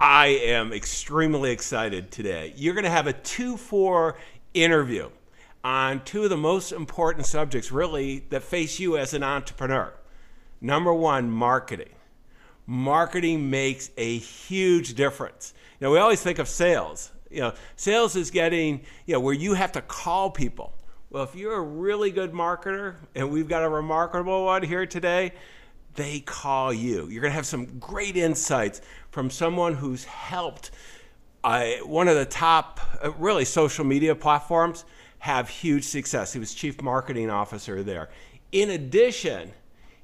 I am extremely excited today. You're going to have a 2 4 interview on two of the most important subjects, really, that face you as an entrepreneur. Number one, marketing. Marketing makes a huge difference. Now, we always think of sales. You know, sales is getting, you know, where you have to call people. Well, if you're a really good marketer, and we've got a remarkable one here today, they call you. You're going to have some great insights from someone who's helped uh, one of the top, uh, really, social media platforms have huge success. He was chief marketing officer there. In addition,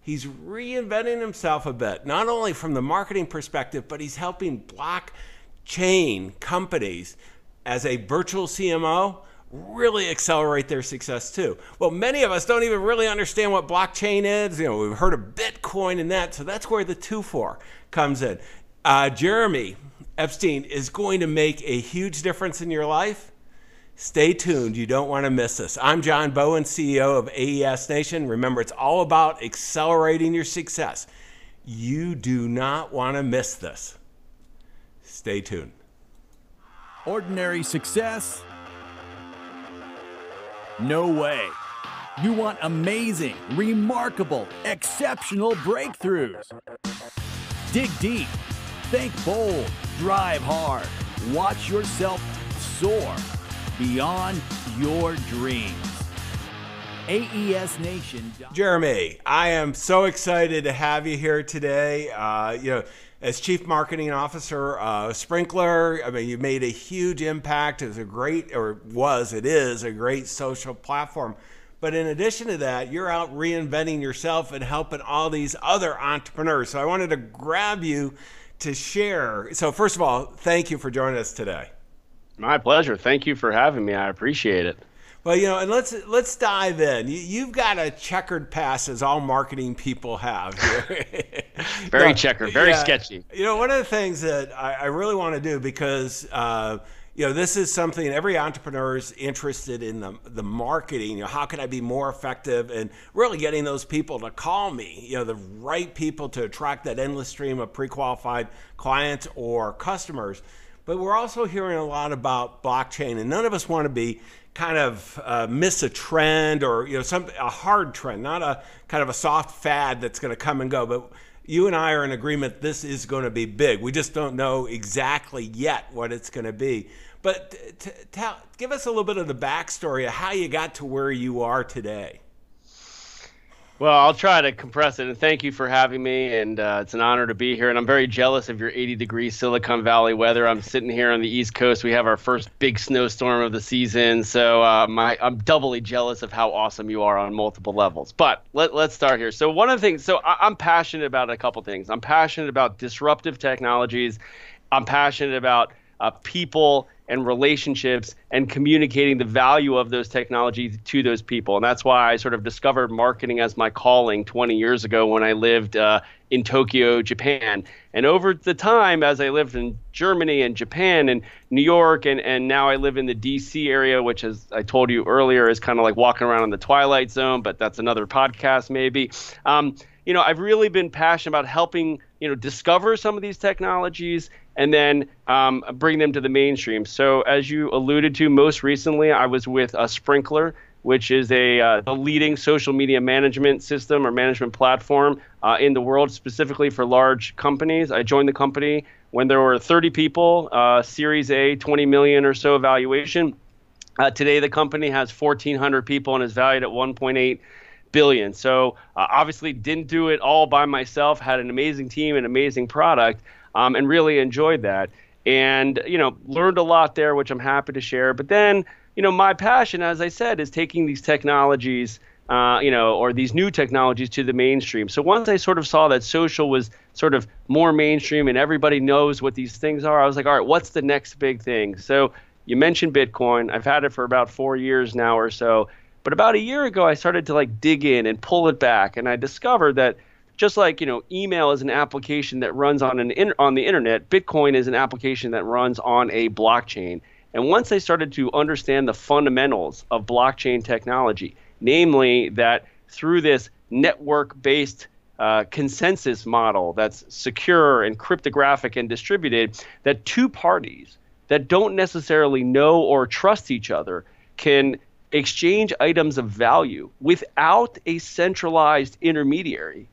he's reinventing himself a bit, not only from the marketing perspective, but he's helping blockchain companies as a virtual CMO really accelerate their success too. Well, many of us don't even really understand what blockchain is. You know, we've heard of Bitcoin and that, so that's where the two four comes in. Uh, Jeremy Epstein is going to make a huge difference in your life. Stay tuned. You don't want to miss this. I'm John Bowen, CEO of AES Nation. Remember, it's all about accelerating your success. You do not want to miss this. Stay tuned. Ordinary success no way. You want amazing, remarkable, exceptional breakthroughs. Dig deep, think bold, drive hard, watch yourself soar beyond your dreams. AES Nation. Jeremy, I am so excited to have you here today. Uh, you know, as chief marketing officer, uh, Sprinklr. I mean, you made a huge impact. It's a great, or was, it is a great social platform. But in addition to that, you're out reinventing yourself and helping all these other entrepreneurs. So I wanted to grab you to share. So, first of all, thank you for joining us today. My pleasure. Thank you for having me. I appreciate it. Well, you know, and let's let's dive in. You, have got a checkered past, as all marketing people have. very no, checkered, very yeah, sketchy. You know, one of the things that I, I really want to do because uh, you know this is something every entrepreneur is interested in the the marketing. You know, how can I be more effective and really getting those people to call me? You know, the right people to attract that endless stream of pre-qualified clients or customers. But we're also hearing a lot about blockchain, and none of us want to be kind of uh, miss a trend or you know some a hard trend, not a kind of a soft fad that's going to come and go. But you and I are in agreement this is going to be big. We just don't know exactly yet what it's going to be. But t- tell, give us a little bit of the backstory of how you got to where you are today. Well, I'll try to compress it, and thank you for having me. And uh, it's an honor to be here. And I'm very jealous of your 80 degree Silicon Valley weather. I'm sitting here on the East Coast. We have our first big snowstorm of the season, so uh, my, I'm doubly jealous of how awesome you are on multiple levels. But let, let's start here. So one of the things, so I, I'm passionate about a couple things. I'm passionate about disruptive technologies. I'm passionate about uh, people and relationships and communicating the value of those technologies to those people. And that's why I sort of discovered marketing as my calling 20 years ago when I lived uh, in Tokyo, Japan. And over the time, as I lived in Germany and Japan and New York, and, and now I live in the DC area, which, as I told you earlier, is kind of like walking around in the Twilight Zone, but that's another podcast maybe. Um, you know, I've really been passionate about helping, you know, discover some of these technologies and then um, bring them to the mainstream. So, as you alluded to, most recently I was with a Sprinklr, which is a uh, leading social media management system or management platform uh, in the world, specifically for large companies. I joined the company when there were 30 people, uh, Series A, 20 million or so valuation. Uh, today, the company has 1,400 people and is valued at 1.8 billion. So, uh, obviously, didn't do it all by myself. Had an amazing team, and amazing product um, and really enjoyed that. And you know, learned a lot there, which I'm happy to share. But then, you know, my passion, as I said, is taking these technologies. Uh, you know, or these new technologies to the mainstream. So once I sort of saw that social was sort of more mainstream and everybody knows what these things are, I was like, all right, what's the next big thing? So you mentioned Bitcoin. I've had it for about four years now or so. But about a year ago, I started to like dig in and pull it back, and I discovered that just like you know email is an application that runs on an in, on the internet bitcoin is an application that runs on a blockchain. And once i started to understand the fundamentals of blockchain technology namely that through this network based uh, consensus model that's secure and cryptographic and distributed that two parties that don't necessarily know or trust each other can exchange items of value without a centralized intermediary.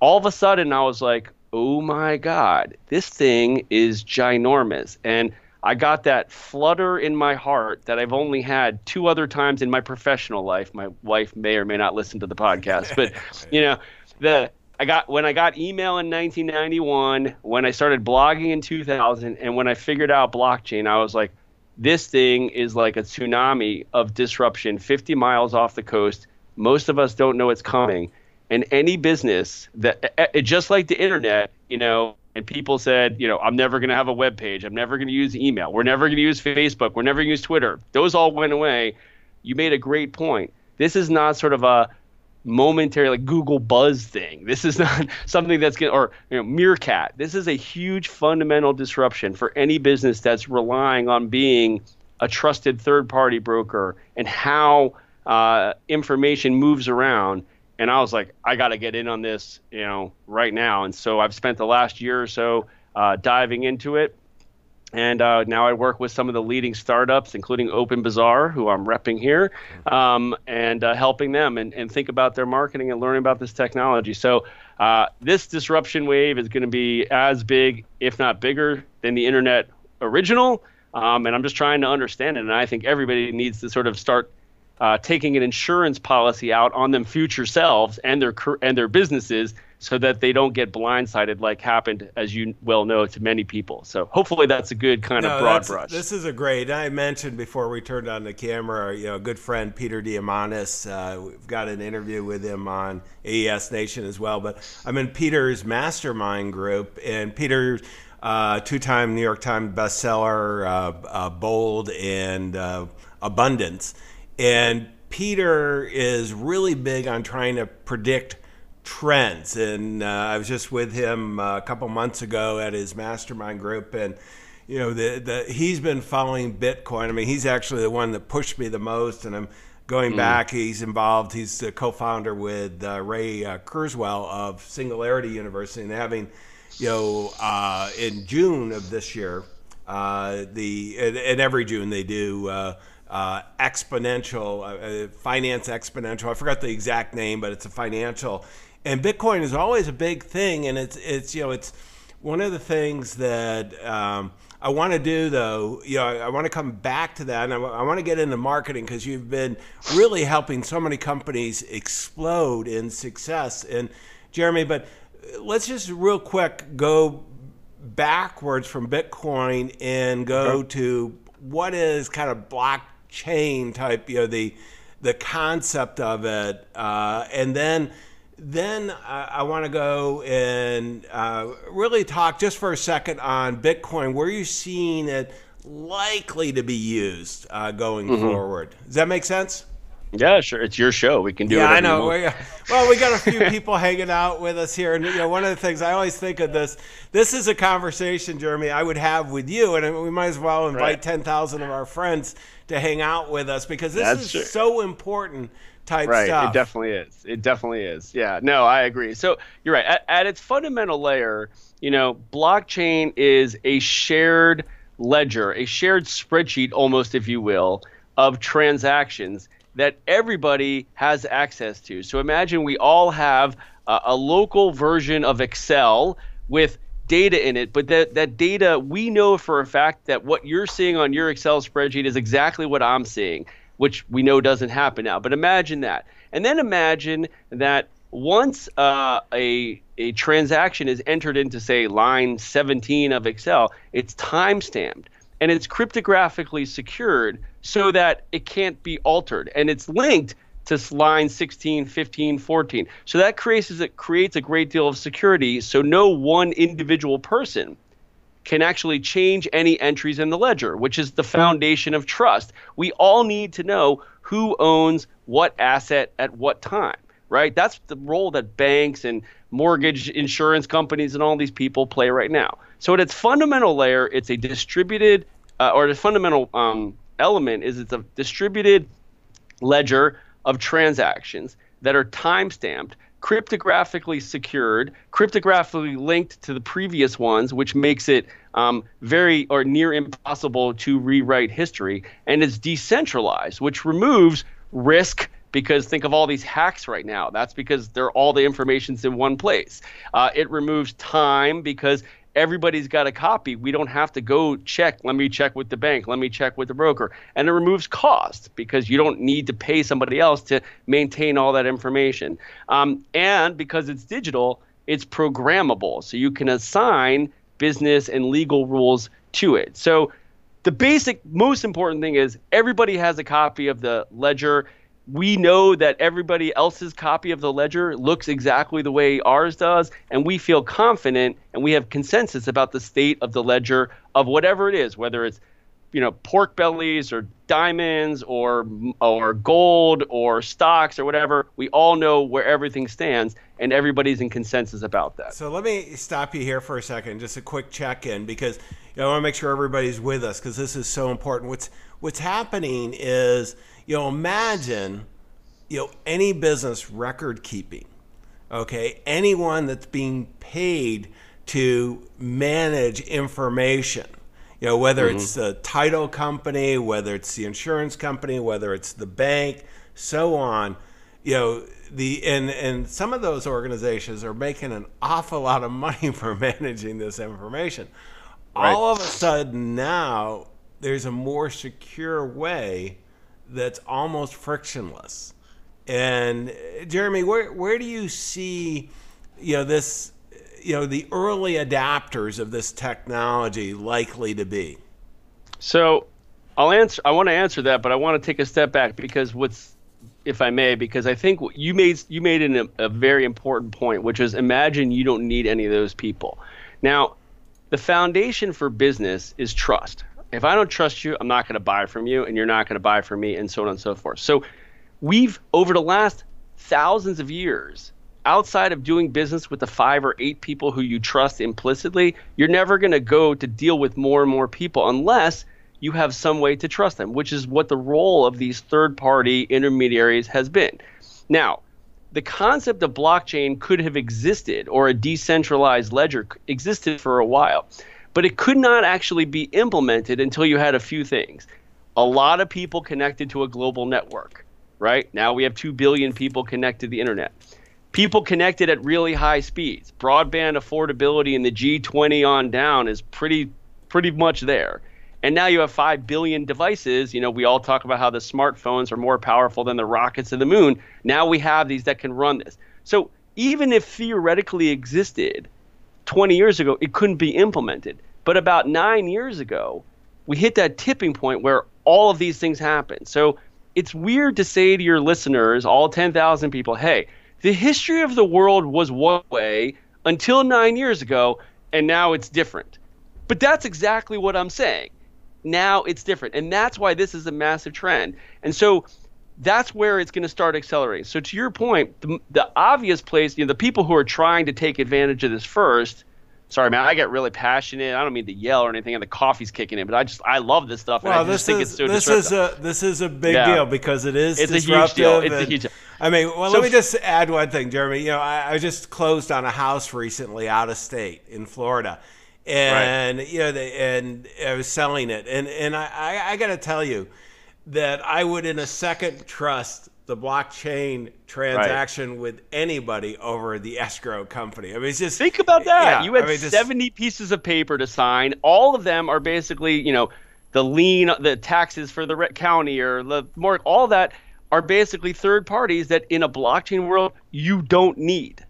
All of a sudden, I was like, oh my God, this thing is ginormous. And I got that flutter in my heart that I've only had two other times in my professional life. My wife may or may not listen to the podcast, but you know, the I got when I got email in 1991, when I started blogging in 2000, and when I figured out blockchain, I was like, this thing is like a tsunami of disruption 50 miles off the coast. Most of us don't know it's coming. And any business that, it, just like the internet, you know, and people said, you know, I'm never going to have a web page. I'm never going to use email. We're never going to use Facebook. We're never going to use Twitter. Those all went away. You made a great point. This is not sort of a momentary like Google Buzz thing. This is not something that's going to, or you know, Meerkat. This is a huge fundamental disruption for any business that's relying on being a trusted third party broker and how uh, information moves around. And I was like, I got to get in on this, you know, right now. And so I've spent the last year or so uh, diving into it. And uh, now I work with some of the leading startups, including OpenBazaar, who I'm repping here, um, and uh, helping them and, and think about their marketing and learning about this technology. So uh, this disruption wave is going to be as big, if not bigger, than the internet original. Um, and I'm just trying to understand it. And I think everybody needs to sort of start uh, taking an insurance policy out on them future selves and their and their businesses so that they don't get blindsided like happened, as you well know, to many people. So hopefully that's a good kind no, of broad brush. This is a great. I mentioned before we turned on the camera, you know, a good friend Peter Diamandis. Uh, we've got an interview with him on AES Nation as well. But I'm in Peter's mastermind group, and Peter. Uh, two-time New York Times bestseller, uh, uh Bold and uh, Abundance, and Peter is really big on trying to predict trends. And uh, I was just with him uh, a couple months ago at his mastermind group, and you know, the, the he's been following Bitcoin. I mean, he's actually the one that pushed me the most, and I'm going mm. back. He's involved. He's the co-founder with uh, Ray uh, Kurzweil of Singularity University, and having, you know, uh, in June of this year, uh, the and, and, every June they do. Uh, exponential, uh, finance exponential. I forgot the exact name, but it's a financial and Bitcoin is always a big thing, and it's it's you know it's one of the things that um, I want to do though. You know, I, I want to come back to that, and I, I want to get into marketing because you've been really helping so many companies explode in success. And Jeremy, but let's just real quick go backwards from Bitcoin and go to what is kind of blockchain type, you know, the the concept of it, uh, and then then uh, I want to go and uh, really talk just for a second on Bitcoin. Where are you seeing it likely to be used uh, going mm-hmm. forward? Does that make sense? Yeah, sure. It's your show. We can do. Yeah, I know. We, well, we got a few people hanging out with us here, and you know, one of the things I always think of this. This is a conversation, Jeremy, I would have with you, and we might as well invite right. ten thousand of our friends to hang out with us because this That's is true. so important type right. stuff. It definitely is. It definitely is. Yeah. No, I agree. So you're right. At, at its fundamental layer, you know, blockchain is a shared ledger, a shared spreadsheet, almost, if you will, of transactions that everybody has access to. So imagine we all have a, a local version of Excel with data in it, but that, that data, we know for a fact that what you're seeing on your Excel spreadsheet is exactly what I'm seeing which we know doesn't happen now. But imagine that. And then imagine that once uh, a, a transaction is entered into, say, line 17 of Excel, it's time stamped and it's cryptographically secured so that it can't be altered. And it's linked to line 16, 15, 14. So that creates, creates a great deal of security so no one individual person can actually change any entries in the ledger, which is the foundation of trust. We all need to know who owns what asset at what time, right? That's the role that banks and mortgage insurance companies and all these people play right now. So at its fundamental layer, it's a distributed, uh, or the fundamental um, element is it's a distributed ledger of transactions that are time stamped cryptographically secured, cryptographically linked to the previous ones, which makes it um, very or near impossible to rewrite history. And it's decentralized, which removes risk because think of all these hacks right now. That's because they're all the information's in one place. Uh, it removes time because everybody's got a copy. We don't have to go check. Let me check with the bank. Let me check with the broker. And it removes cost because you don't need to pay somebody else to maintain all that information. Um, and because it's digital, it's programmable. So you can assign business and legal rules to it. So the basic, most important thing is everybody has a copy of the ledger we know that everybody else's copy of the ledger looks exactly the way ours does, and we feel confident and we have consensus about the state of the ledger of whatever it is, whether it's you know pork bellies or diamonds or or gold or stocks or whatever. We all know where everything stands, and everybody's in consensus about that. So let me stop you here for a second, just a quick check in because you know, I want to make sure everybody's with us because this is so important. What's what's happening is you know, imagine, you know, any business record keeping, okay, anyone that's being paid to manage information, you know, whether mm-hmm. it's the title company, whether it's the insurance company, whether it's the bank, so on, you know, the and and some of those organizations are making an awful lot of money for managing this information. Right. All of a sudden now there's a more secure way that's almost frictionless. And Jeremy, where where do you see, you know, this, you know, the early adapters of this technology likely to be? So, I'll answer. I want to answer that, but I want to take a step back because what's, if I may, because I think you made you made an, a very important point, which is imagine you don't need any of those people. Now, the foundation for business is trust, if I don't trust you, I'm not going to buy from you, and you're not going to buy from me, and so on and so forth. So, we've over the last thousands of years, outside of doing business with the five or eight people who you trust implicitly, you're never going to go to deal with more and more people unless you have some way to trust them, which is what the role of these third party intermediaries has been. Now, the concept of blockchain could have existed or a decentralized ledger existed for a while. But it could not actually be implemented until you had a few things. A lot of people connected to a global network, right? Now we have 2 billion people connected to the internet. People connected at really high speeds. Broadband affordability in the G20 on down is pretty pretty much there. And now you have 5 billion devices. You know, we all talk about how the smartphones are more powerful than the rockets to the moon. Now we have these that can run this. So even if theoretically existed, 20 years ago, it couldn't be implemented. But about nine years ago, we hit that tipping point where all of these things happen. So it's weird to say to your listeners, all 10,000 people, hey, the history of the world was one way until nine years ago, and now it's different. But that's exactly what I'm saying. Now it's different. And that's why this is a massive trend. And so that's where it's going to start accelerating. So to your point, the, the obvious place, you know, the people who are trying to take advantage of this first, sorry man, I get really passionate. I don't mean to yell or anything, and the coffee's kicking in, but I just I love this stuff. Well, this is so this is a this is a big yeah. deal because it is it's disruptive. a huge deal. It's a huge. Deal. I mean, well, so let me just add one thing, Jeremy. You know, I, I just closed on a house recently out of state in Florida and right. you know, they, and I was selling it, and and I, I, I got to tell you that I would in a second trust the blockchain transaction right. with anybody over the escrow company. I mean, it's just think about that. Yeah, you had I mean, just, 70 pieces of paper to sign. All of them are basically, you know, the lien, the taxes for the county or the more, all that are basically third parties that in a blockchain world you don't need.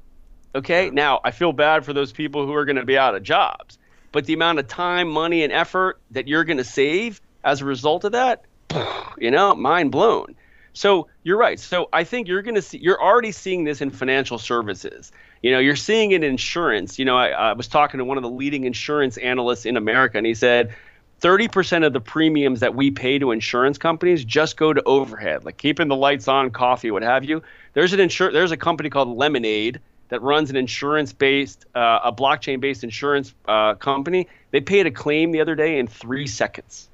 Okay. Now, I feel bad for those people who are going to be out of jobs, but the amount of time, money, and effort that you're going to save as a result of that, you know, mind blown. So you're right. So I think you're going to see, you're already seeing this in financial services. You know, you're seeing it in insurance. You know, I, I was talking to one of the leading insurance analysts in America, and he said 30% of the premiums that we pay to insurance companies just go to overhead, like keeping the lights on, coffee, what have you. There's an insur- there's a company called Lemonade that runs an insurance-based, uh, a blockchain-based insurance uh, company. They paid a claim the other day in three seconds.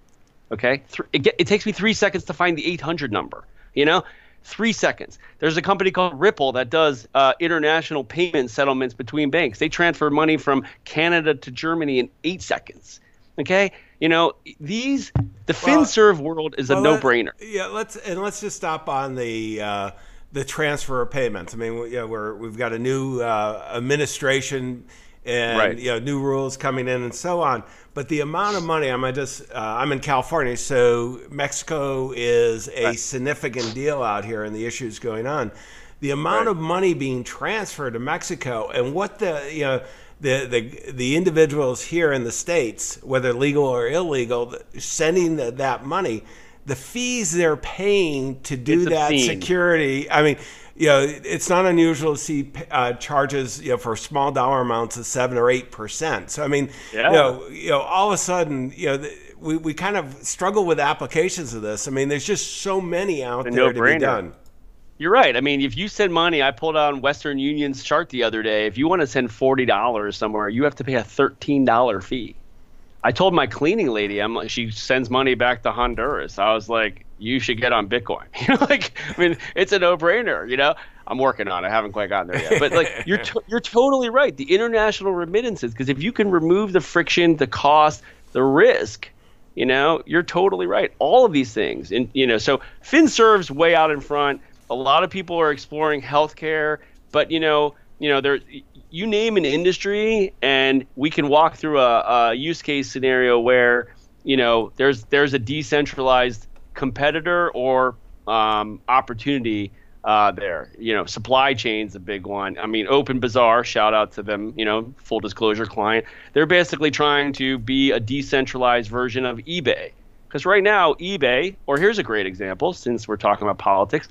Okay, it, get, it takes me three seconds to find the 800 number. You know, three seconds. There's a company called Ripple that does uh, international payment settlements between banks. They transfer money from Canada to Germany in eight seconds. Okay, you know these the well, FinServ world is well, a no-brainer. Yeah, let's and let's just stop on the. Uh, the transfer of payments. I mean, we, you know, we're, we've got a new uh, administration and right. you know new rules coming in and so on. But the amount of money, I'm just uh, I'm in California, so Mexico is a right. significant deal out here, and the issues going on. The amount right. of money being transferred to Mexico, and what the you know the, the the individuals here in the states, whether legal or illegal, sending the, that money, the fees they're paying to do that security. I mean, you know, it's not unusual to see uh, charges, you know, for small dollar amounts of seven or eight percent. So I mean, yeah. you know, you know, all of a sudden, you know, we, we kind of struggle with applications of this. I mean, there's just so many out there no to be done. You're right. I mean, if you send money, I pulled out on Western Union's chart the other day. If you want to send forty dollars somewhere, you have to pay a thirteen dollar fee. I told my cleaning lady, I'm like, she sends money back to Honduras. I was like, you should get on Bitcoin. You know, like, I mean, it's a no-brainer. You know, I'm working on. it. I haven't quite gotten there yet, but like, you're to- you're totally right. The international remittances, because if you can remove the friction, the cost, the risk, you know, you're totally right. All of these things, and you know, so FinServ's way out in front. A lot of people are exploring healthcare, but you know, you know, there you name an industry, and we can walk through a, a use case scenario where you know there's there's a decentralized competitor or um, opportunity uh, there. You know, supply chain's a big one. I mean, Open Bazaar, shout out to them. You know, full disclosure client. They're basically trying to be a decentralized version of eBay. Because right now, eBay, or here's a great example, since we're talking about politics.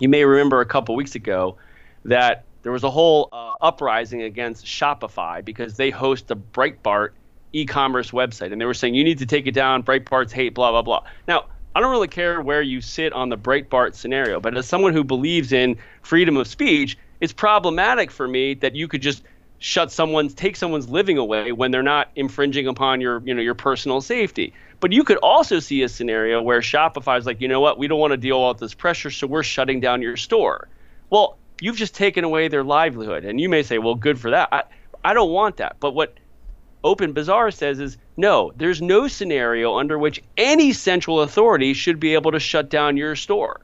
You may remember a couple weeks ago that there was a whole uh, uprising against Shopify because they host a Breitbart e-commerce website, and they were saying you need to take it down. Breitbart's hate, blah blah blah. Now, I don't really care where you sit on the Breitbart scenario, but as someone who believes in freedom of speech, it's problematic for me that you could just shut someone's take someone's living away when they're not infringing upon your you know your personal safety. But you could also see a scenario where Shopify is like, you know what, we don't want to deal with this pressure, so we're shutting down your store. Well, you've just taken away their livelihood, and you may say, well, good for that. I, I don't want that. But what Open Bazaar says is no, there's no scenario under which any central authority should be able to shut down your store.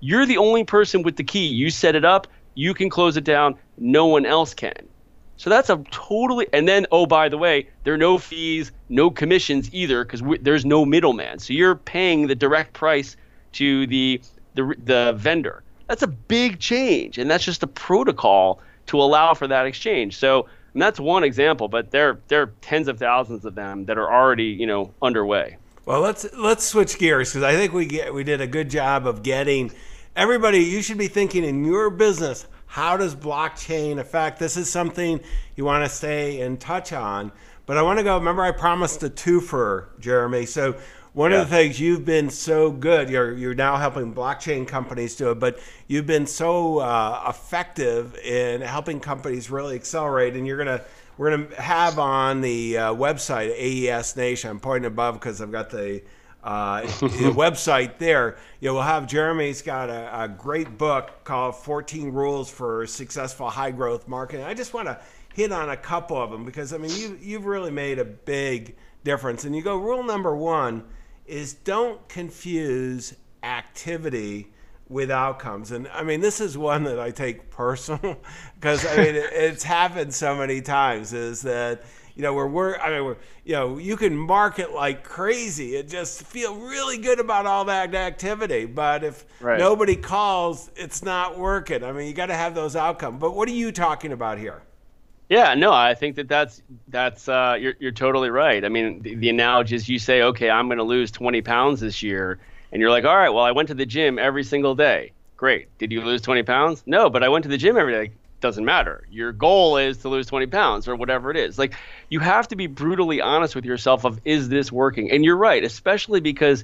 You're the only person with the key. You set it up, you can close it down, no one else can. So that's a totally, and then, oh, by the way, there are no fees, no commissions either, because there's no middleman. So you're paying the direct price to the, the, the vendor. That's a big change, and that's just a protocol to allow for that exchange. So and that's one example, but there there are tens of thousands of them that are already you know underway. Well, let's let's switch gears because I think we get we did a good job of getting everybody. You should be thinking in your business. How does blockchain affect? This is something you want to stay and touch on. But I want to go. Remember, I promised a twofer, Jeremy. So one yeah. of the things you've been so good, you're you're now helping blockchain companies do it, but you've been so uh, effective in helping companies really accelerate. And you're gonna we're gonna have on the uh, website AES Nation. I'm pointing above because I've got the, uh, the website there. You know, we'll have Jeremy's got a, a great book called 14 Rules for Successful High Growth Marketing. I just want to hit on a couple of them because I mean you you've really made a big difference. And you go rule number one is don't confuse activity with outcomes. And I mean, this is one that I take personal because I mean, it's happened so many times is that, you know, we're, we're, I mean, we're, you know, you can market like crazy and just feel really good about all that activity. But if right. nobody calls, it's not working. I mean, you got to have those outcomes. But what are you talking about here? Yeah, no, I think that that's that's uh, you're you're totally right. I mean, the, the analogy is you say, okay, I'm going to lose 20 pounds this year, and you're like, all right, well, I went to the gym every single day. Great. Did you lose 20 pounds? No, but I went to the gym every day. Doesn't matter. Your goal is to lose 20 pounds or whatever it is. Like you have to be brutally honest with yourself of is this working? And you're right, especially because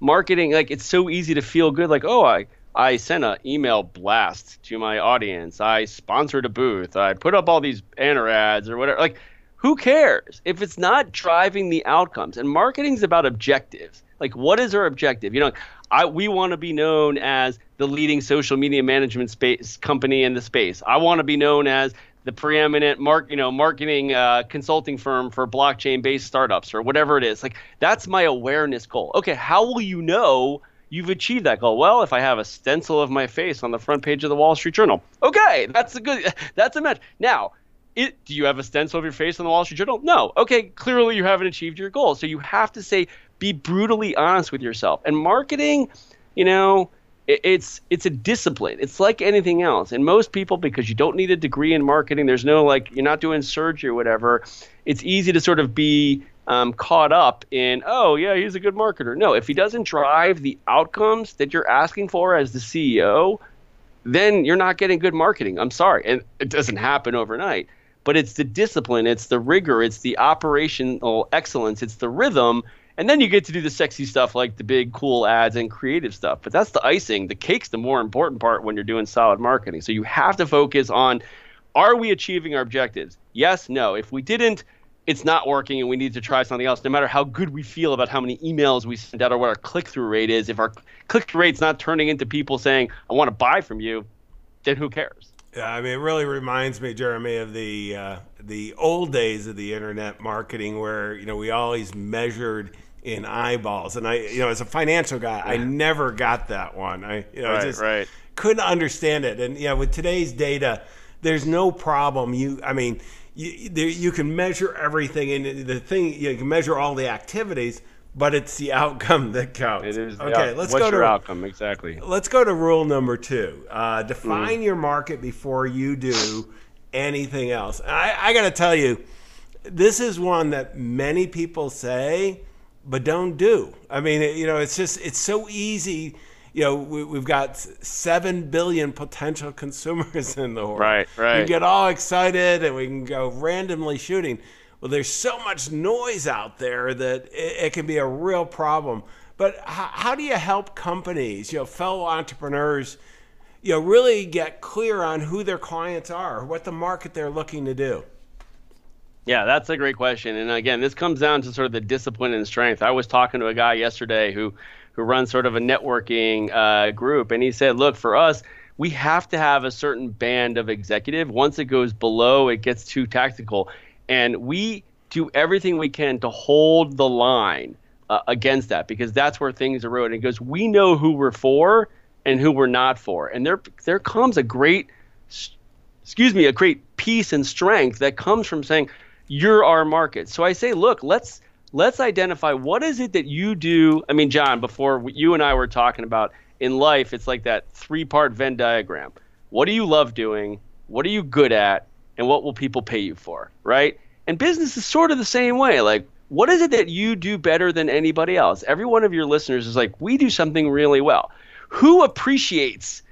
marketing, like it's so easy to feel good, like oh, I I sent an email blast to my audience. I sponsored a booth. I put up all these banner ads or whatever. Like, who cares if it's not driving the outcomes? And marketing's about objectives. Like, what is our objective? You know, I, we want to be known as the leading social media management space company in the space. I want to be known as the preeminent mark, you know, marketing uh, consulting firm for blockchain-based startups or whatever it is. Like, that's my awareness goal. Okay, how will you know? You've achieved that goal. Well, if I have a stencil of my face on the front page of the Wall Street Journal, okay, that's a good, that's a match. Now, it, do you have a stencil of your face on the Wall Street Journal? No. Okay, clearly you haven't achieved your goal. So you have to say, be brutally honest with yourself. And marketing, you know, it, it's it's a discipline. It's like anything else. And most people, because you don't need a degree in marketing, there's no like you're not doing surgery or whatever. It's easy to sort of be um, caught up in, oh, yeah, he's a good marketer. No, if he doesn't drive the outcomes that you're asking for as the CEO, then you're not getting good marketing. I'm sorry. And it doesn't happen overnight. But it's the discipline, it's the rigor, it's the operational excellence, it's the rhythm. And then you get to do the sexy stuff like the big cool ads and creative stuff. But that's the icing. The cake's the more important part when you're doing solid marketing. So you have to focus on are we achieving our objectives? Yes, no. If we didn't, it's not working and we need to try something else no matter how good we feel about how many emails we send out or what our click-through rate is if our click-through rate's not turning into people saying i want to buy from you then who cares? Yeah i mean it really reminds me jeremy of the uh, the old days of the internet marketing where you know we always measured in eyeballs. And i you know as a financial guy i never got that one. I you know right, just right. couldn't understand it. And yeah with today's data there's no problem. You i mean you, there, you can measure everything, and the thing you can measure all the activities, but it's the outcome that counts. It is. Okay, let's What's go your to outcome exactly. Let's go to rule number two. Uh, define mm. your market before you do anything else. I, I got to tell you, this is one that many people say, but don't do. I mean, you know, it's just it's so easy you know, we, have got seven billion potential consumers in the world. Right, right. We get all excited and we can go randomly shooting. Well, there's so much noise out there that it, it can be a real problem. But how, how do you help companies, you know, fellow entrepreneurs, you know, really get clear on who their clients are, what the market they're looking to do? Yeah, that's a great question. And again, this comes down to sort of the discipline and strength. I was talking to a guy yesterday who who runs sort of a networking uh, group, and he said, "Look, for us, we have to have a certain band of executive. Once it goes below, it gets too tactical, and we do everything we can to hold the line uh, against that because that's where things erode." And he goes, "We know who we're for and who we're not for, and there there comes a great, excuse me, a great peace and strength that comes from saying." You're our market. So I say, look, let's let's identify what is it that you do. I mean, John, before you and I were talking about in life, it's like that three part Venn diagram. What do you love doing? What are you good at? And what will people pay you for? Right? And business is sort of the same way. Like, what is it that you do better than anybody else? Every one of your listeners is like, we do something really well. Who appreciates,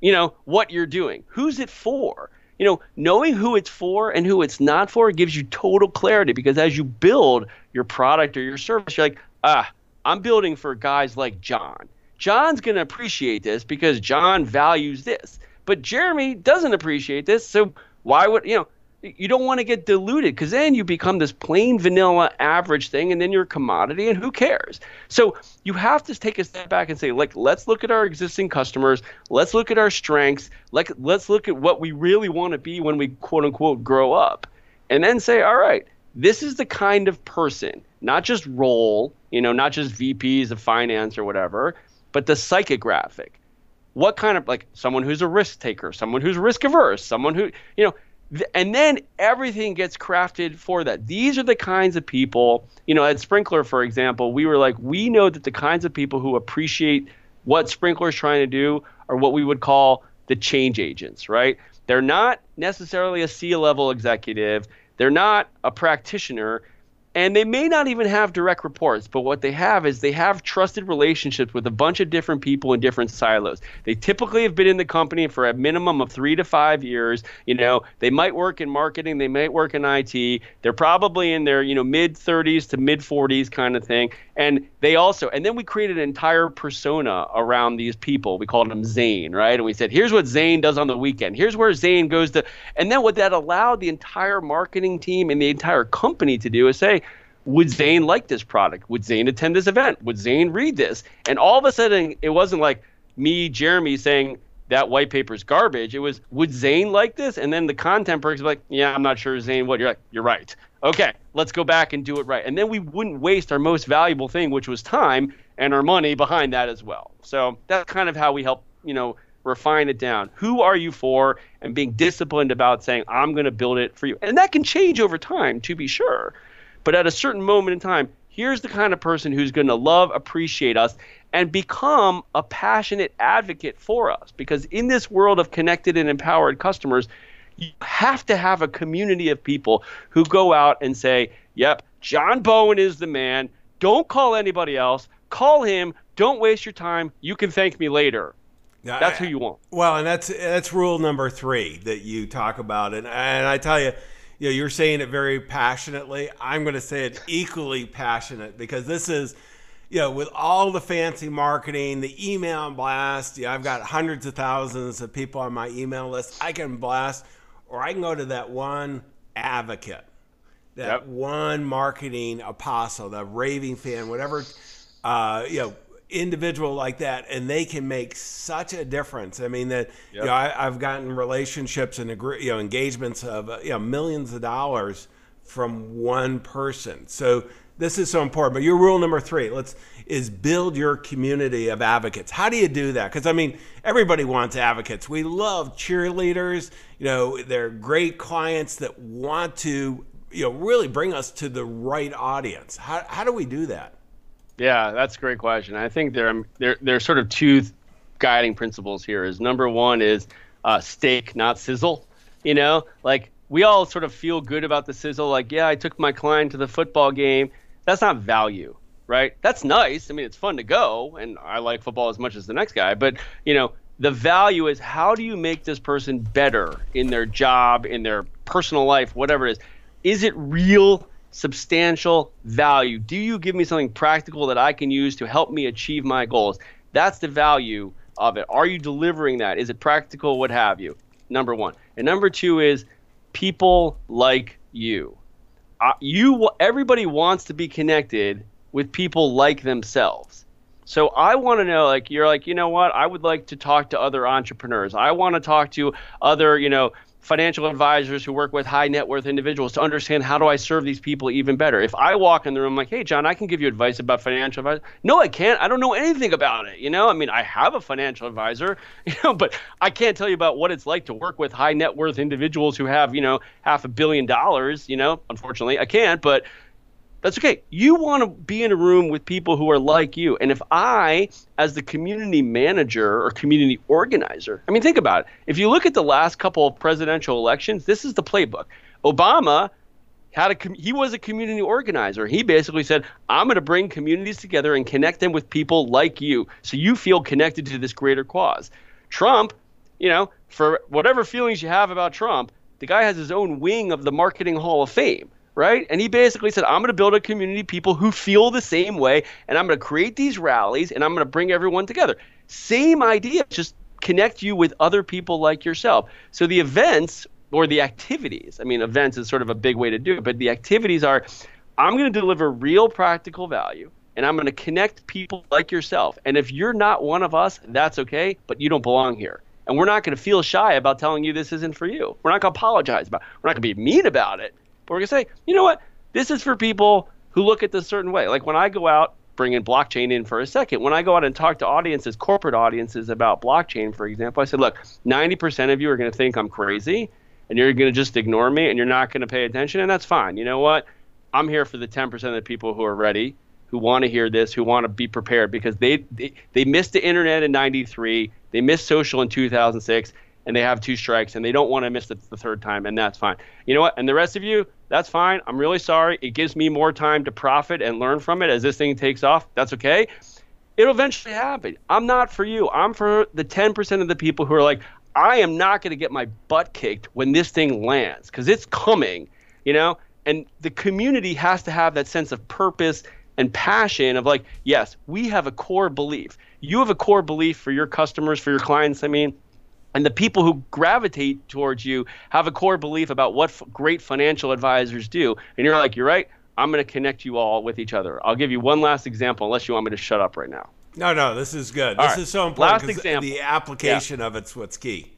you know, what you're doing? Who's it for? You know, knowing who it's for and who it's not for gives you total clarity because as you build your product or your service, you're like, ah, I'm building for guys like John. John's going to appreciate this because John values this. But Jeremy doesn't appreciate this. So why would, you know, you don't want to get diluted because then you become this plain vanilla average thing and then you're a commodity and who cares? So you have to take a step back and say like let's look at our existing customers let's look at our strengths like let's look at what we really want to be when we quote unquote grow up and then say all right this is the kind of person not just role you know not just vps of finance or whatever but the psychographic. What kind of like someone who's a risk taker someone who's risk averse someone who you know and then everything gets crafted for that. These are the kinds of people, you know, at Sprinklr, for example, we were like, we know that the kinds of people who appreciate what Sprinklr is trying to do are what we would call the change agents, right? They're not necessarily a C level executive, they're not a practitioner, And they may not even have direct reports, but what they have is they have trusted relationships with a bunch of different people in different silos. They typically have been in the company for a minimum of three to five years. You know, they might work in marketing, they might work in IT. They're probably in their, you know, mid 30s to mid 40s kind of thing. And they also, and then we created an entire persona around these people. We called them Zane, right? And we said, here's what Zane does on the weekend. Here's where Zane goes to. And then what that allowed the entire marketing team and the entire company to do is say, would Zane like this product? Would Zane attend this event? Would Zane read this? And all of a sudden, it wasn't like me, Jeremy, saying that white paper is garbage. It was, would Zane like this? And then the content person like, yeah, I'm not sure Zane would. You're like, you're right okay, let's go back and do it right. And then we wouldn't waste our most valuable thing, which was time and our money behind that as well. So that's kind of how we help, you know, refine it down. Who are you for? And being disciplined about saying, I'm going to build it for you. And that can change over time, to be sure. But at a certain moment in time, here's the kind of person who's going to love, appreciate us, and become a passionate advocate for us. Because in this world of connected and empowered customers, you have to have a community of people who go out and say, yep, John Bowen is the man. Don't call anybody else. Call him. Don't waste your time. You can thank me later. That's who you want. Well, and that's that's rule number three that you talk about, and and I tell you, you know, you're saying it very passionately. I'm going to say it equally passionate because this is, you know, with all the fancy marketing, the email blast. Yeah, I've got hundreds of thousands of people on my email list. I can blast or I can go to that one advocate, that yep. one marketing apostle, the raving fan, whatever, uh, you know, individual like that, and they can make such a difference. I mean that yep. you know I, have gotten relationships and you know engagements of uh, you know millions of dollars from one person. So this is so important. But your rule number three, let's is build your community of advocates. How do you do that? Because I mean, everybody wants advocates. We love cheerleaders. You know, they're great clients that want to, you know, really bring us to the right audience. How how do we do that? Yeah, that's a great question. I think there there there's sort of two guiding principles here. Is number one is uh, steak, not sizzle. You know, like we all sort of feel good about the sizzle. Like, yeah, I took my client to the football game. That's not value right? That's nice. I mean, it's fun to go, and I like football as much as the next guy. But you know, the value is how do you make this person better in their job, in their personal life, whatever it is. Is it real, substantial value? Do you give me something practical that I can use to help me achieve my goals? That's the value of it. Are you delivering that? Is it practical? What have you? Number one. And number two is people like you. Uh, you everybody wants to be connected with people like themselves. So I want to know, like, you're like, you know what? I would like to talk to other entrepreneurs. I want to talk to other, you know, financial advisors who work with high net worth individuals to understand how do I serve these people even better. If I walk in the room like, hey, John, I can give you advice about financial advice. No, I can't. I don't know anything about it. You know, I mean, I have a financial advisor, you know, but I can't tell you about what it's like to work with high net worth individuals who have, you know, half a billion dollars. You know, unfortunately, I can't. But that's okay. You want to be in a room with people who are like you. And if I, as the community manager or community organizer, I mean, think about it. If you look at the last couple of presidential elections, this is the playbook. Obama had a he was a community organizer. He basically said, "I'm going to bring communities together and connect them with people like you, so you feel connected to this greater cause." Trump, you know, for whatever feelings you have about Trump, the guy has his own wing of the Marketing Hall of Fame right? And he basically said, I'm going to build a community of people who feel the same way, and I'm going to create these rallies, and I'm going to bring everyone together. Same idea, just connect you with other people like yourself. So the events or the activities, I mean, events is sort of a big way to do it, but the activities are I'm going to deliver real practical value. And I'm going to connect people like yourself. And if you're not one of us, that's okay, but you don't belong here. And we're not going to feel shy about telling you this isn't for you. We're not going to apologize about it. We're not going to be mean about it but we're going to say, you know what? This is for people who look at this certain way. Like when I go out, bring in blockchain in for a second. When I go out and talk to audiences, corporate audiences about blockchain, for example, I said, look, 90% of you are going to think I'm crazy and you're going to just ignore me and you're not going to pay attention. And that's fine. You know what? I'm here for the 10% of the people who are ready, who want to hear this, who want to be prepared because they, they, they missed the internet in 93, they missed social in 2006, and they have two strikes and they don't want to miss it the third time. And that's fine. You know what? And the rest of you, That's fine. I'm really sorry. It gives me more time to profit and learn from it as this thing takes off. That's okay. It'll eventually happen. I'm not for you. I'm for the 10% of the people who are like, I am not going to get my butt kicked when this thing lands because it's coming, you know? And the community has to have that sense of purpose and passion of like, yes, we have a core belief. You have a core belief for your customers, for your clients. I mean, and the people who gravitate towards you have a core belief about what f- great financial advisors do. And you're like, you're right. I'm going to connect you all with each other. I'll give you one last example, unless you want me to shut up right now. No, no, this is good. All this right. is so important. Last example. The application yeah. of it's what's key.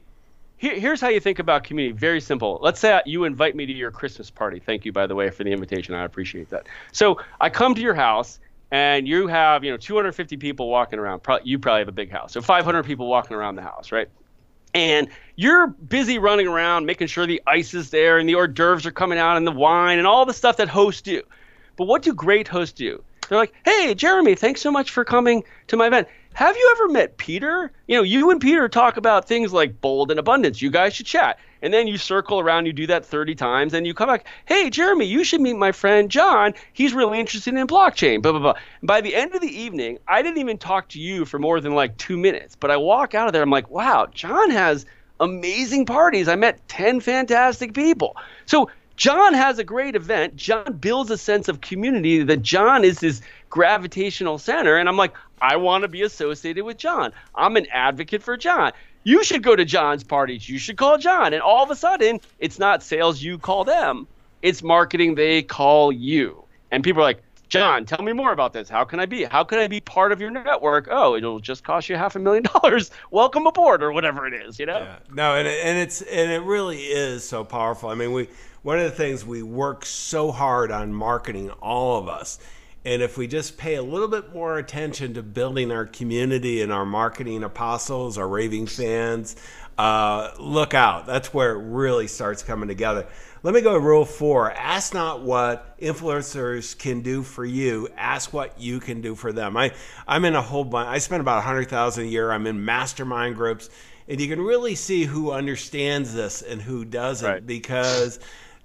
Here, here's how you think about community. Very simple. Let's say you invite me to your Christmas party. Thank you, by the way, for the invitation. I appreciate that. So I come to your house and you have you know 250 people walking around. you probably have a big house, so 500 people walking around the house, right? And you're busy running around making sure the ice is there and the hors d'oeuvres are coming out and the wine and all the stuff that hosts do. But what do great hosts do? They're like, hey, Jeremy, thanks so much for coming to my event. Have you ever met Peter? You know, you and Peter talk about things like bold and abundance. You guys should chat. And then you circle around, you do that 30 times, and you come back, hey, Jeremy, you should meet my friend John. He's really interested in blockchain, blah, blah, blah. And by the end of the evening, I didn't even talk to you for more than like two minutes. But I walk out of there, I'm like, wow, John has amazing parties. I met 10 fantastic people. So John has a great event. John builds a sense of community that John is his gravitational center. And I'm like, I want to be associated with John. I'm an advocate for John. You should go to John's parties. You should call John. And all of a sudden, it's not sales, you call them. It's marketing, they call you. And people are like, John, tell me more about this. How can I be? How can I be part of your network? Oh, it'll just cost you half a million dollars. Welcome aboard, or whatever it is. You know? Yeah. No, and and it's and it really is so powerful. I mean, we one of the things we work so hard on marketing, all of us, and if we just pay a little bit more attention to building our community and our marketing apostles, our raving fans, uh, look out. That's where it really starts coming together. Let me go to rule four. Ask not what influencers can do for you. Ask what you can do for them. I, I'm in a whole bunch. I spend about 100000 a year. I'm in mastermind groups. And you can really see who understands this and who doesn't right. because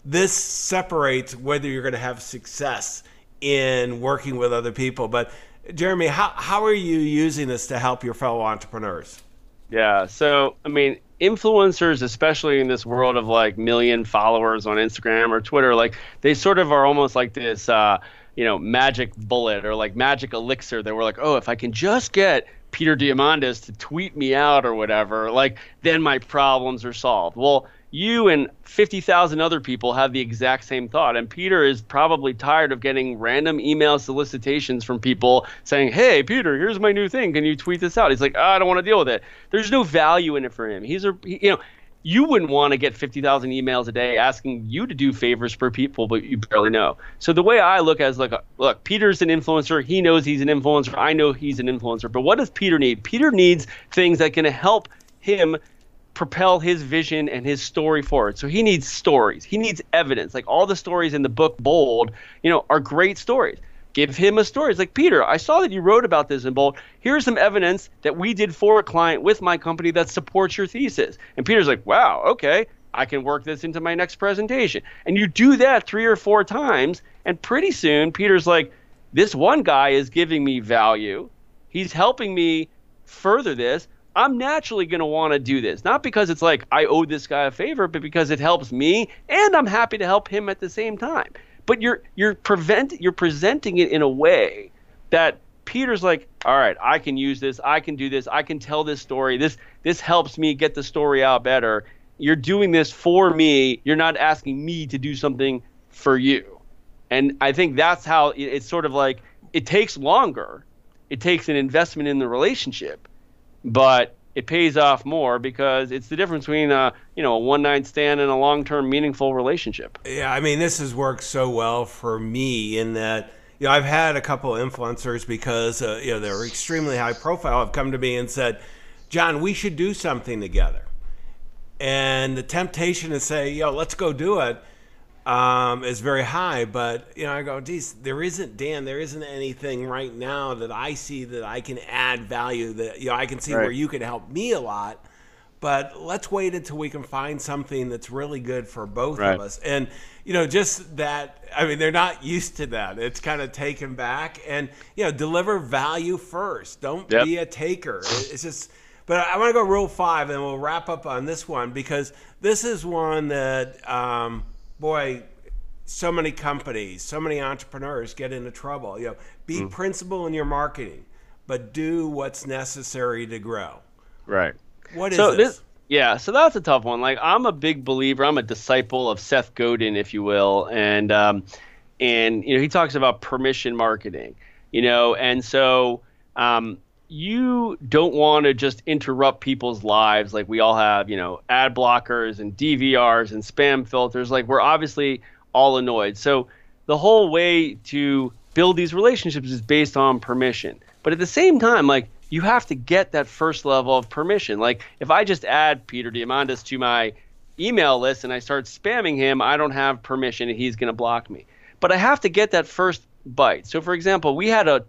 this separates whether you're going to have success in working with other people. But Jeremy, how, how are you using this to help your fellow entrepreneurs? Yeah. So, I mean, influencers, especially in this world of like million followers on Instagram or Twitter, like they sort of are almost like this, uh, you know, magic bullet or like magic elixir that we're like, oh, if I can just get Peter Diamandis to tweet me out or whatever, like then my problems are solved. Well, you and 50,000 other people have the exact same thought. And Peter is probably tired of getting random email solicitations from people saying, Hey, Peter, here's my new thing. Can you tweet this out? He's like, oh, I don't want to deal with it. There's no value in it for him. He's a, you know, you wouldn't want to get 50,000 emails a day asking you to do favors for people, but you barely know. So the way I look is like, look, Peter's an influencer. He knows he's an influencer. I know he's an influencer. But what does Peter need? Peter needs things that can help him propel his vision and his story forward. So he needs stories. He needs evidence. Like all the stories in the book Bold, you know, are great stories. Give him a story. It's like, Peter, I saw that you wrote about this in Bold. Here's some evidence that we did for a client with my company that supports your thesis. And Peter's like, wow, okay, I can work this into my next presentation. And you do that three or four times, and pretty soon Peter's like, this one guy is giving me value. He's helping me further this. I'm naturally going to want to do this. Not because it's like I owe this guy a favor, but because it helps me and I'm happy to help him at the same time. But you're you're prevent you're presenting it in a way that Peter's like, "All right, I can use this. I can do this. I can tell this story. This this helps me get the story out better. You're doing this for me. You're not asking me to do something for you." And I think that's how it's sort of like it takes longer. It takes an investment in the relationship but it pays off more because it's the difference between a you know a one night stand and a long term meaningful relationship. Yeah, I mean this has worked so well for me in that you know I've had a couple of influencers because uh, you know they're extremely high profile have come to me and said, John, we should do something together, and the temptation to say, yo, let's go do it um, is very high. But you know, I go, geez, there isn't Dan. There isn't anything right now that I see that I can add value. That you know, I can see right. where you can help me a lot. but let's wait until we can find something that's really good for both Right. of us. And you know, just that. I mean, they're not used to that. It's kind of taken back, and you know, deliver value first. Don't Yep. be a taker. It's just. But I want to go rule five, and we'll wrap up on this one because this is one that, um, boy, so many companies, so many entrepreneurs get into trouble. You know, be Mm. principled in your marketing, but do what's necessary to grow. Right. What is so this? yeah so that's a tough one like i'm a big believer i'm a disciple of seth godin if you will and um and you know he talks about permission marketing you know and so um you don't want to just interrupt people's lives like we all have you know ad blockers and dvrs and spam filters like we're obviously all annoyed so the whole way to build these relationships is based on permission but at the same time like you have to get that first level of permission. Like if I just add Peter Diamandis to my email list and I start spamming him, I don't have permission and he's going to block me. But I have to get that first bite. So for example, we had a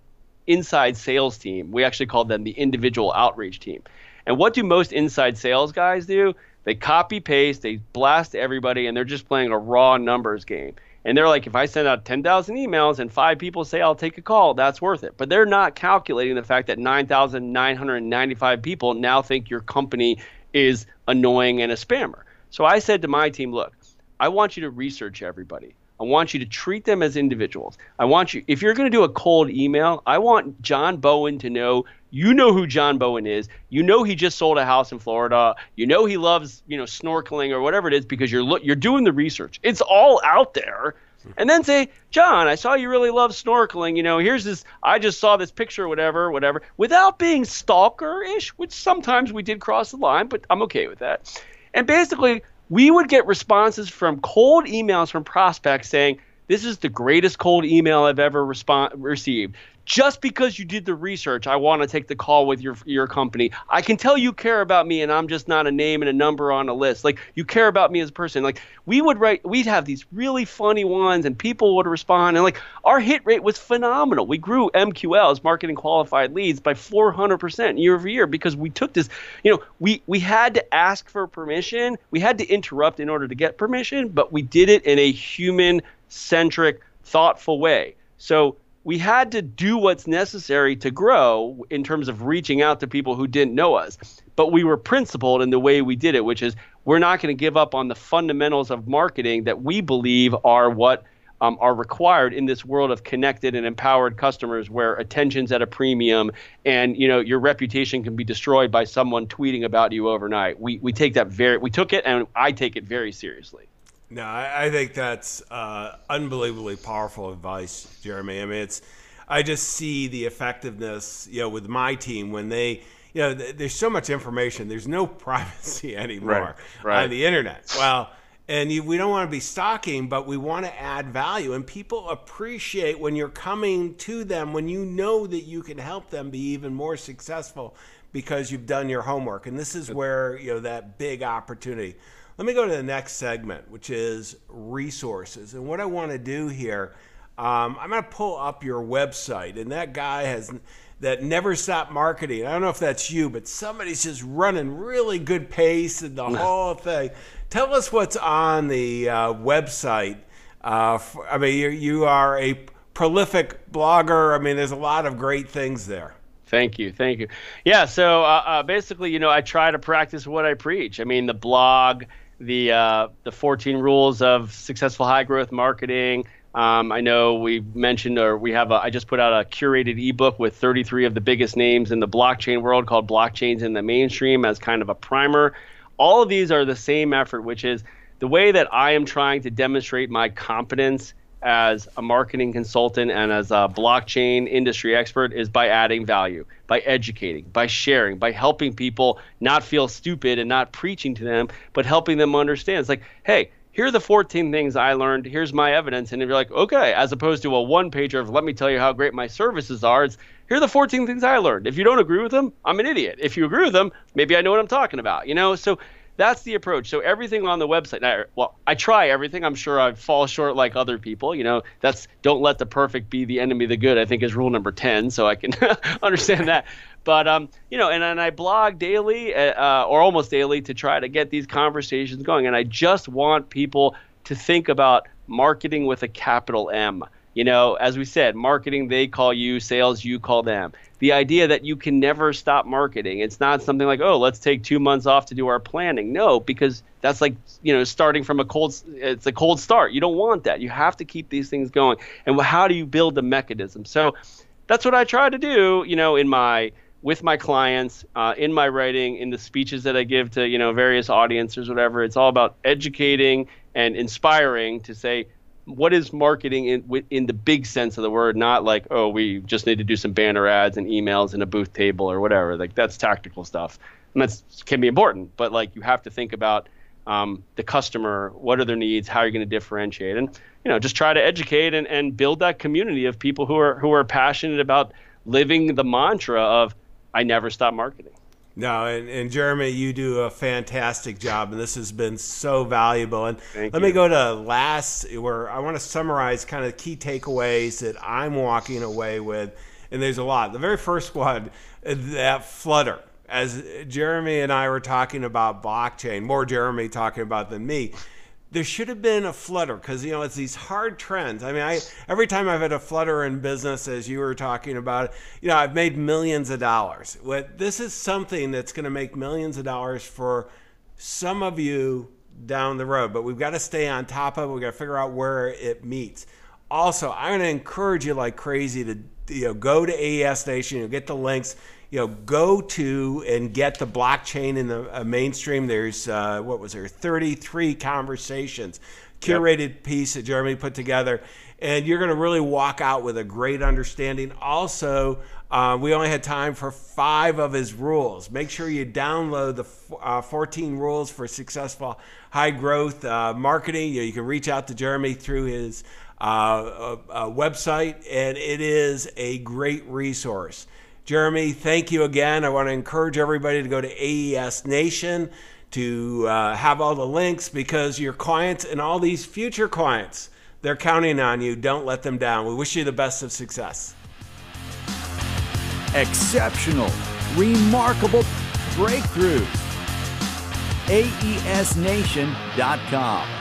inside sales team. We actually called them the individual outreach team. And what do most inside sales guys do? They copy paste, they blast everybody and they're just playing a raw numbers game. And they're like, if I send out 10,000 emails and five people say I'll take a call, that's worth it. But they're not calculating the fact that 9,995 people now think your company is annoying and a spammer. So I said to my team, look, I want you to research everybody. I want you to treat them as individuals. I want you, if you're going to do a cold email, I want John Bowen to know you know who John Bowen is. You know he just sold a house in Florida. You know he loves, you know, snorkeling or whatever it is because you're lo- you're doing the research. It's all out there. And then say, John, I saw you really love snorkeling. You know, here's this. I just saw this picture, whatever, whatever, without being stalker-ish, which sometimes we did cross the line, but I'm okay with that. And basically, we would get responses from cold emails from prospects saying, "This is the greatest cold email I've ever received." Just because you did the research, I want to take the call with your your company. I can tell you care about me, and I'm just not a name and a number on a list. Like you care about me as a person. Like we would write, we'd have these really funny ones, and people would respond, and like our hit rate was phenomenal. We grew MQLs, marketing qualified leads, by 400% year over year because we took this. You know, we we had to ask for permission. We had to interrupt in order to get permission, but we did it in a human centric, thoughtful way. So we had to do what's necessary to grow in terms of reaching out to people who didn't know us. But we were principled in the way we did it, which is we're not going to give up on the fundamentals of marketing that we believe are what um, are required in this world of connected and empowered customers where attention's at a premium and you know your reputation can be destroyed by someone tweeting about you overnight. We, we take that very we took it and I take it very seriously. No, I, I think that's uh, unbelievably powerful advice, Jeremy. I mean, it's I just see the effectiveness, you know, with my team when they, you know, th- there's so much information. There's no privacy anymore Right, right. on the internet. Well, and you, we don't want to be stalking, but we want to add value, and people appreciate when you're coming to them when you know that you can help them be even more successful because you've done your homework. And this is where you know that big opportunity. Let me go to the next segment, which is resources. And what I want to do here, um, I'm going to pull up your website, and that guy has that never stop marketing. I don't know if that's you, but somebody's just running really good pace and the whole thing. Tell us what's on the uh, website. Uh, f I mean, you, you are a prolific blogger. I mean, there's a lot of great things there. Thank you, thank you. Yeah, so uh, uh, basically, you know, I try to practice what I preach. I mean, the blog, the uh, the 14 rules of successful high growth marketing. Um, I know we mentioned, or we have. A, I just put out a curated ebook with 33 of the biggest names in the blockchain world called "Blockchains in the Mainstream" as kind of a primer. All of these are the same effort, which is the way that I am trying to demonstrate my competence as a marketing consultant and as a blockchain industry expert is by adding value, by educating, by sharing, by helping people not feel stupid and not preaching to them, but helping them understand. It's like, hey, here are the 14 things I learned. Here's my evidence. And if you're like, okay, as opposed to a one pager of let me tell you how great my services are, it's here are the 14 things I learned. If you don't agree with them, I'm an idiot. If you agree with them, maybe I know what I'm talking about. You know, so that's the approach. So everything on the website. Now, well, I try everything. I'm sure I fall short like other people. You know, that's don't let the perfect be the enemy of the good. I think is rule number ten. So I can understand that. But um, you know, and, and I blog daily uh, or almost daily to try to get these conversations going. And I just want people to think about marketing with a capital M. You know, as we said, marketing they call you, sales you call them. The idea that you can never stop marketing. It's not something like, oh, let's take two months off to do our planning. No, because that's like you know starting from a cold. It's a cold start. You don't want that. You have to keep these things going. And how do you build the mechanism? So that's what I try to do. You know, in my with my clients, uh, in my writing, in the speeches that I give to you know various audiences, whatever. It's all about educating and inspiring to say what is marketing in in the big sense of the word, not like oh we just need to do some banner ads and emails and a booth table or whatever. Like that's tactical stuff, and that's can be important, but like you have to think about um, the customer, what are their needs, how are you going to differentiate, and you know just try to educate and, and build that community of people who are who are passionate about living the mantra of I never stop marketing. No, and, and, Jeremy, you do a fantastic job, and this has been so valuable. And Thank let you. me go to last, where I want to summarize kind of key takeaways that I'm walking away with, and there's a lot. The very first one, that flutter, as Jeremy and I were talking about blockchain, more Jeremy talking about than me there should have been a flutter because you know it's these hard trends. I mean, I every time I've had a flutter in business, as you were talking about, you know, I've made millions of dollars. What this is something that's going to make millions of dollars for some of you down the road, but we've got to stay on top of it. We've got to figure out where it meets. Also, I'm going to encourage you like crazy to you know go to AES Nation, you get the links you know, go to and get the blockchain in the uh, mainstream. There's uh, what was there, 33 conversations, curated yep. piece that Jeremy put together, and you're going to really walk out with a great understanding. Also, uh, we only had time for five of his rules. Make sure you download the uh, 14 rules for successful high growth uh, marketing. You, know, you, can reach out to Jeremy through his uh, website, and it is a great resource. Jeremy, thank you again. I want to encourage everybody to go to AES Nation to uh, have all the links because your clients and all these future clients, they're counting on you. Don't let them down. We wish you the best of success. Exceptional, remarkable breakthrough. AESNation.com.